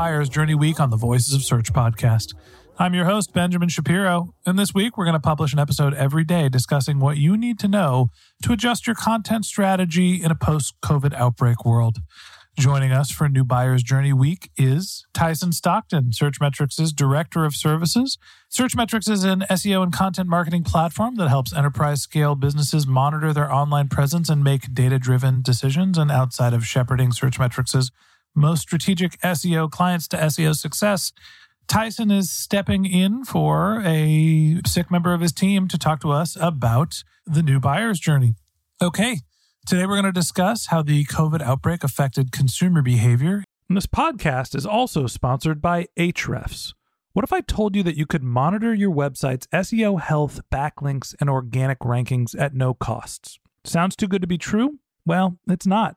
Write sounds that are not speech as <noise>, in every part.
Buyer's Journey Week on the Voices of Search podcast. I'm your host, Benjamin Shapiro, and this week we're going to publish an episode every day discussing what you need to know to adjust your content strategy in a post COVID outbreak world. Joining us for New Buyer's Journey Week is Tyson Stockton, Searchmetrics' Director of Services. Searchmetrics is an SEO and content marketing platform that helps enterprise scale businesses monitor their online presence and make data driven decisions. And outside of shepherding Searchmetrics' most strategic SEO clients to SEO success, Tyson is stepping in for a sick member of his team to talk to us about the new buyer's journey. Okay, today we're going to discuss how the COVID outbreak affected consumer behavior. And this podcast is also sponsored by Ahrefs. What if I told you that you could monitor your website's SEO health, backlinks, and organic rankings at no costs? Sounds too good to be true? Well, it's not,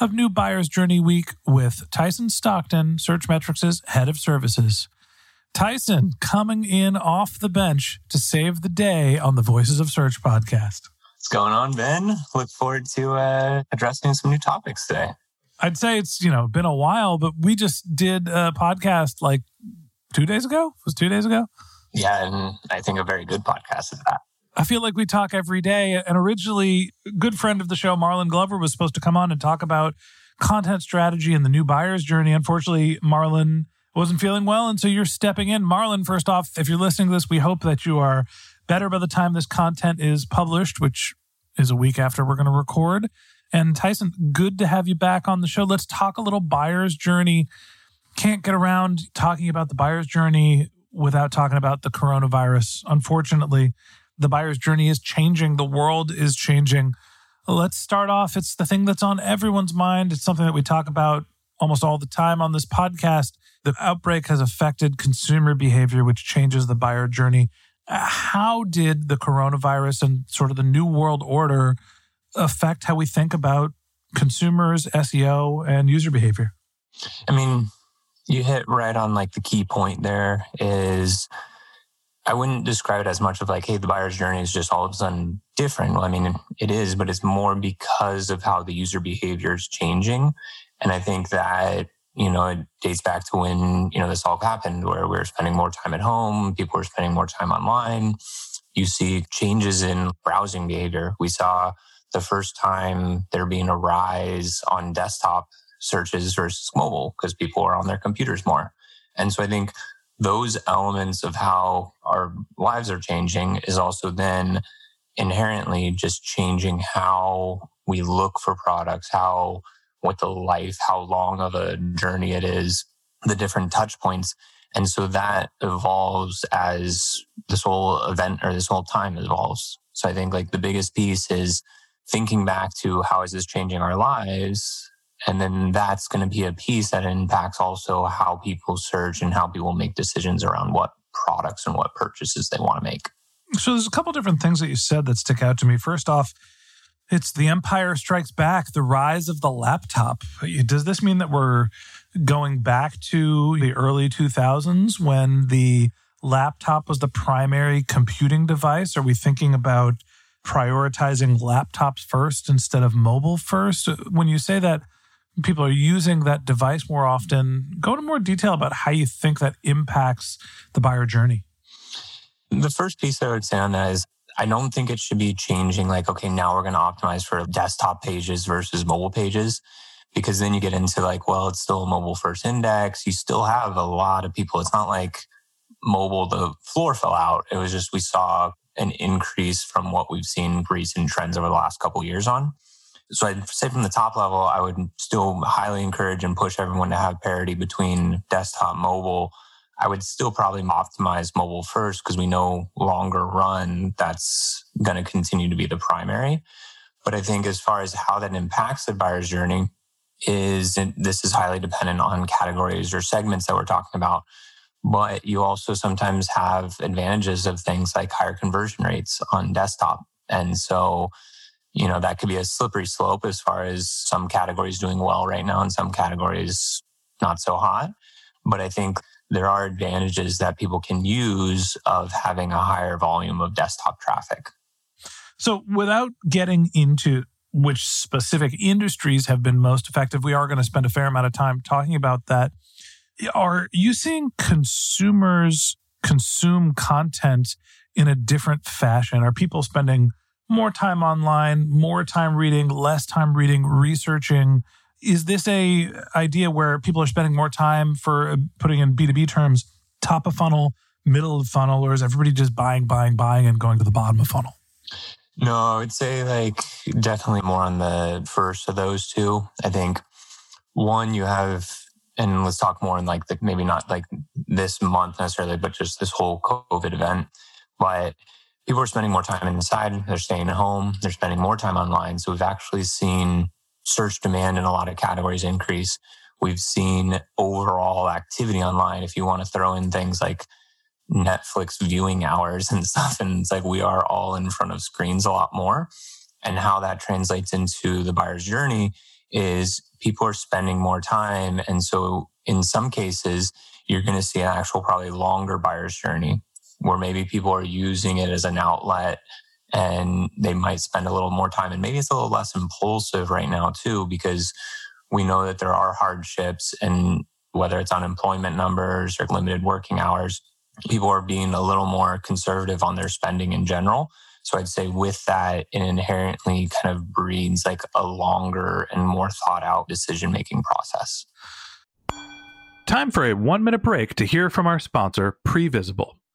of New Buyer's Journey Week with Tyson Stockton, Searchmetrics' head of services. Tyson coming in off the bench to save the day on the Voices of Search podcast. What's going on, Ben? Look forward to uh, addressing some new topics today. I'd say it's, you know, been a while, but we just did a podcast like two days ago. It was two days ago. Yeah, and I think a very good podcast is that. I feel like we talk every day. And originally, good friend of the show, Marlon Glover, was supposed to come on and talk about content strategy and the new buyer's journey. Unfortunately, Marlon wasn't feeling well. And so you're stepping in. Marlon, first off, if you're listening to this, we hope that you are better by the time this content is published, which is a week after we're going to record. And Tyson, good to have you back on the show. Let's talk a little buyer's journey. Can't get around talking about the buyer's journey without talking about the coronavirus. Unfortunately, the buyer's journey is changing. The world is changing. Let's start off. It's the thing that's on everyone's mind. It's something that we talk about almost all the time on this podcast. The outbreak has affected consumer behavior, which changes the buyer journey. How did the coronavirus and sort of the new world order affect how we think about consumers, SEO, and user behavior? I mean, you hit right on like the key point there is I wouldn't describe it as much of like, hey, the buyer's journey is just all of a sudden different. Well, I mean, it is, but it's more because of how the user behavior is changing. And I think that, you know, it dates back to when, you know, this all happened where we were spending more time at home, people were spending more time online. You see changes in browsing behavior. We saw the first time there being a rise on desktop searches versus mobile because people are on their computers more. And so I think those elements of how our lives are changing is also then inherently just changing how we look for products, how what the life, how long of a journey it is. the different touch points. And so that evolves as this whole event or this whole time evolves. So I think like the biggest piece is thinking back to how is this changing our lives? And then that's going to be a piece that impacts also how people search and how people make decisions around what products and what purchases they want to make. So there's a couple different things that you said that stick out to me. First off, it's the Empire Strikes Back, the rise of the laptop. Does this mean that we're going back to the early 2000s when the laptop was the primary computing device? Are we thinking about prioritizing laptops first instead of mobile first? When you say that people are using that device more often, go into more detail about how you think that impacts the buyer journey. The first piece I would say on that is I don't think it should be changing like, okay, now we're going to optimize for desktop pages versus mobile pages. Because then you get into like, well, it's still a mobile first index. You still have a lot of people. It's not like mobile, the floor fell out. It was just we saw an increase from what we've seen recent trends over the last couple years on. So I'd say from the top level, I would still highly encourage and push everyone to have parity between desktop, mobile, I would still probably optimize mobile first because we know longer run that's going to continue to be the primary. But I think as far as how that impacts the buyer's journey is this is highly dependent on categories or segments that we're talking about. But you also sometimes have advantages of things like higher conversion rates on desktop. And so, you know, that could be a slippery slope as far as some categories doing well right now and some categories not so hot. But I think there are advantages that people can use of having a higher volume of desktop traffic. So, without getting into which specific industries have been most effective, we are going to spend a fair amount of time talking about that. Are you seeing consumers consume content in a different fashion? Are people spending more time online, more time reading, less time reading, researching? is this a idea where people are spending more time for uh, putting in b2b terms top of funnel middle of funnel or is everybody just buying buying buying and going to the bottom of funnel? No i would say like definitely more on the first of those two. I think one you have and let's talk more in like the, maybe not like this month necessarily but just this whole covid event. But people are spending more time inside they're staying at home they're spending more time online so we've actually seen search demand in a lot of categories increase. We've seen overall activity online. If you want to throw in things like Netflix viewing hours and <laughs> stuff, and it's like we are all in front of screens a lot more. And how that translates into the buyer's journey is people are spending more time. And so in some cases, you're going to see an actual probably longer buyer's journey where maybe people are using it as an outlet and they might spend a little more time and maybe it's a little less impulsive right now too because we know that there are hardships and whether it's unemployment numbers or limited working hours people are being a little more conservative on their spending in general. So i'd say with that it inherently kind of breeds like a longer and more thought out decision making process. Time for a one minute break to hear from our sponsor previsible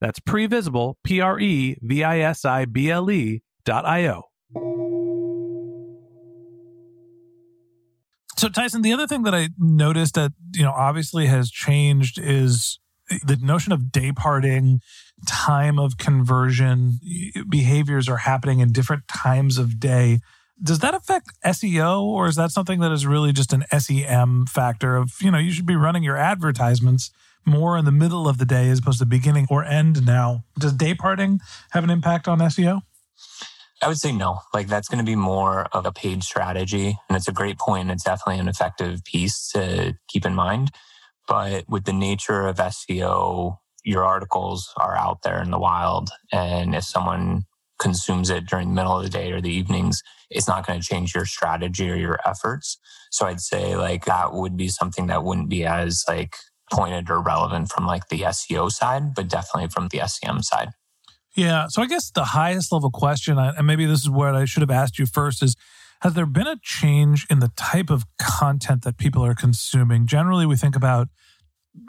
that's previsible, P R E V I S I B L E dot I O. So Tyson, the other thing that I noticed that, you know, obviously has changed is the notion of day parting, time of conversion, behaviors are happening in different times of day. Does that affect SEO or is that something that is really just an SEM factor of, you know, you should be running your advertisements more in the middle of the day as opposed to beginning or end now? Does day parting have an impact on SEO? I would say no. Like that's going to be more of a paid strategy. And it's a great point. It's definitely an effective piece to keep in mind. But with the nature of SEO, your articles are out there in the wild. And if someone consumes it during the middle of the day or the evenings, it's not going to change your strategy or your efforts. So I'd say like that would be something that wouldn't be as like pointed or relevant from like the SEO side, but definitely from the SEM side. Yeah. So I guess the highest level question, and maybe this is what I should have asked you first, is has there been a change in the type of content that people are consuming? Generally, we think about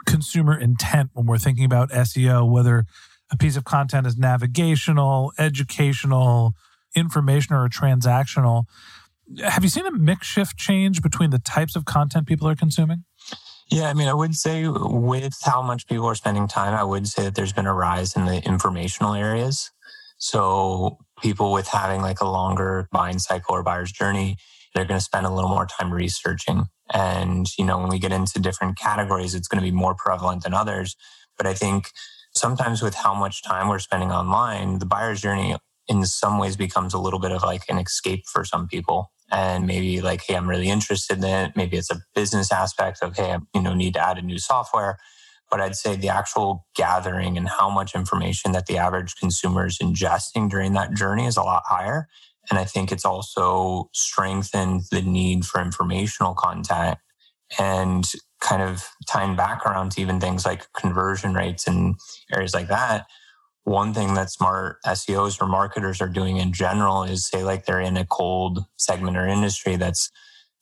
consumer intent when we're thinking about SEO, whether a piece of content is navigational, educational, information, or transactional. Have you seen a mix shift change between the types of content people are consuming? Yeah, I mean, I would say with how much people are spending time, I would say that there's been a rise in the informational areas. So people with having like a longer buying cycle or buyer's journey, they're going to spend a little more time researching. And, you know, when we get into different categories, it's going to be more prevalent than others. But I think sometimes with how much time we're spending online, the buyer's journey in some ways becomes a little bit of like an escape for some people and maybe like, hey, I'm really interested in it. Maybe it's a business aspect of, hey, I you know need to add a new software. But I'd say the actual gathering and how much information that the average consumer is ingesting during that journey is a lot higher. And I think it's also strengthened the need for informational content and kind of tying back around to even things like conversion rates and areas like that one thing that smart SEOs or marketers are doing in general is say like they're in a cold segment or industry that's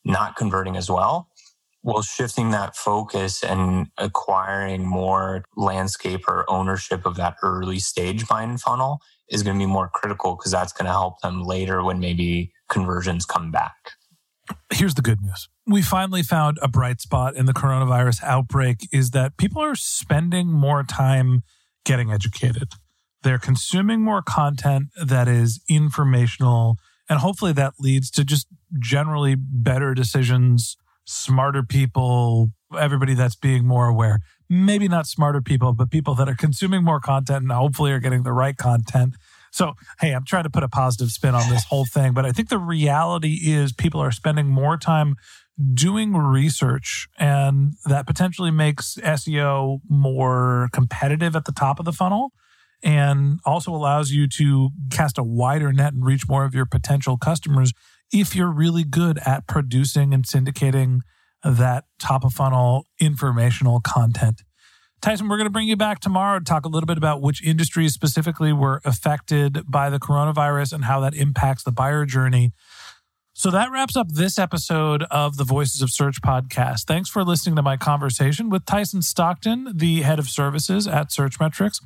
not converting as well. Well, shifting that focus and acquiring more landscape or ownership of that early stage buying funnel is going to be more critical because that's going to help them later when maybe conversions come back. Here's the good news. We finally found a bright spot in the coronavirus outbreak is that people are spending more time getting educated. They're consuming more content that is informational. And hopefully that leads to just generally better decisions, smarter people, everybody that's being more aware. Maybe not smarter people, but people that are consuming more content and hopefully are getting the right content. So, hey, I'm trying to put a positive spin on this whole thing, but I think the reality is people are spending more time doing research and that potentially makes SEO more competitive at the top of the funnel and also allows you to cast a wider net and reach more of your potential customers if you're really good at producing and syndicating that top of funnel informational content. Tyson, we're going to bring you back tomorrow to talk a little bit about which industries specifically were affected by the coronavirus and how that impacts the buyer journey. So that wraps up this episode of the Voices of Search podcast. Thanks for listening to my conversation with Tyson Stockton, the head of services at Searchmetrics.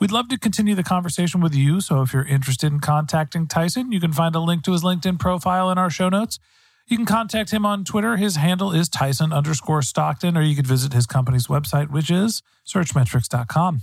We'd love to continue the conversation with you. So if you're interested in contacting Tyson, you can find a link to his LinkedIn profile in our show notes. You can contact him on Twitter. His handle is Tyson underscore Stockton, or you could visit his company's website, which is searchmetrics.com.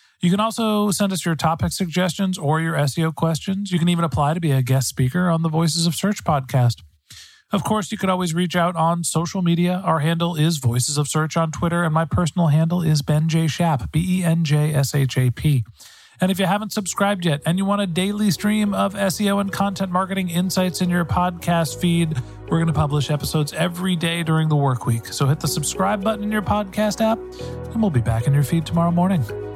You can also send us your topic suggestions or your SEO questions. You can even apply to be a guest speaker on the Voices of Search podcast. Of course, you could always reach out on social media. Our handle is Voices of Search on Twitter, and my personal handle is Ben J. Shap, B E N J S H A P. And if you haven't subscribed yet and you want a daily stream of SEO and content marketing insights in your podcast feed, we're going to publish episodes every day during the work week. So hit the subscribe button in your podcast app, and we'll be back in your feed tomorrow morning.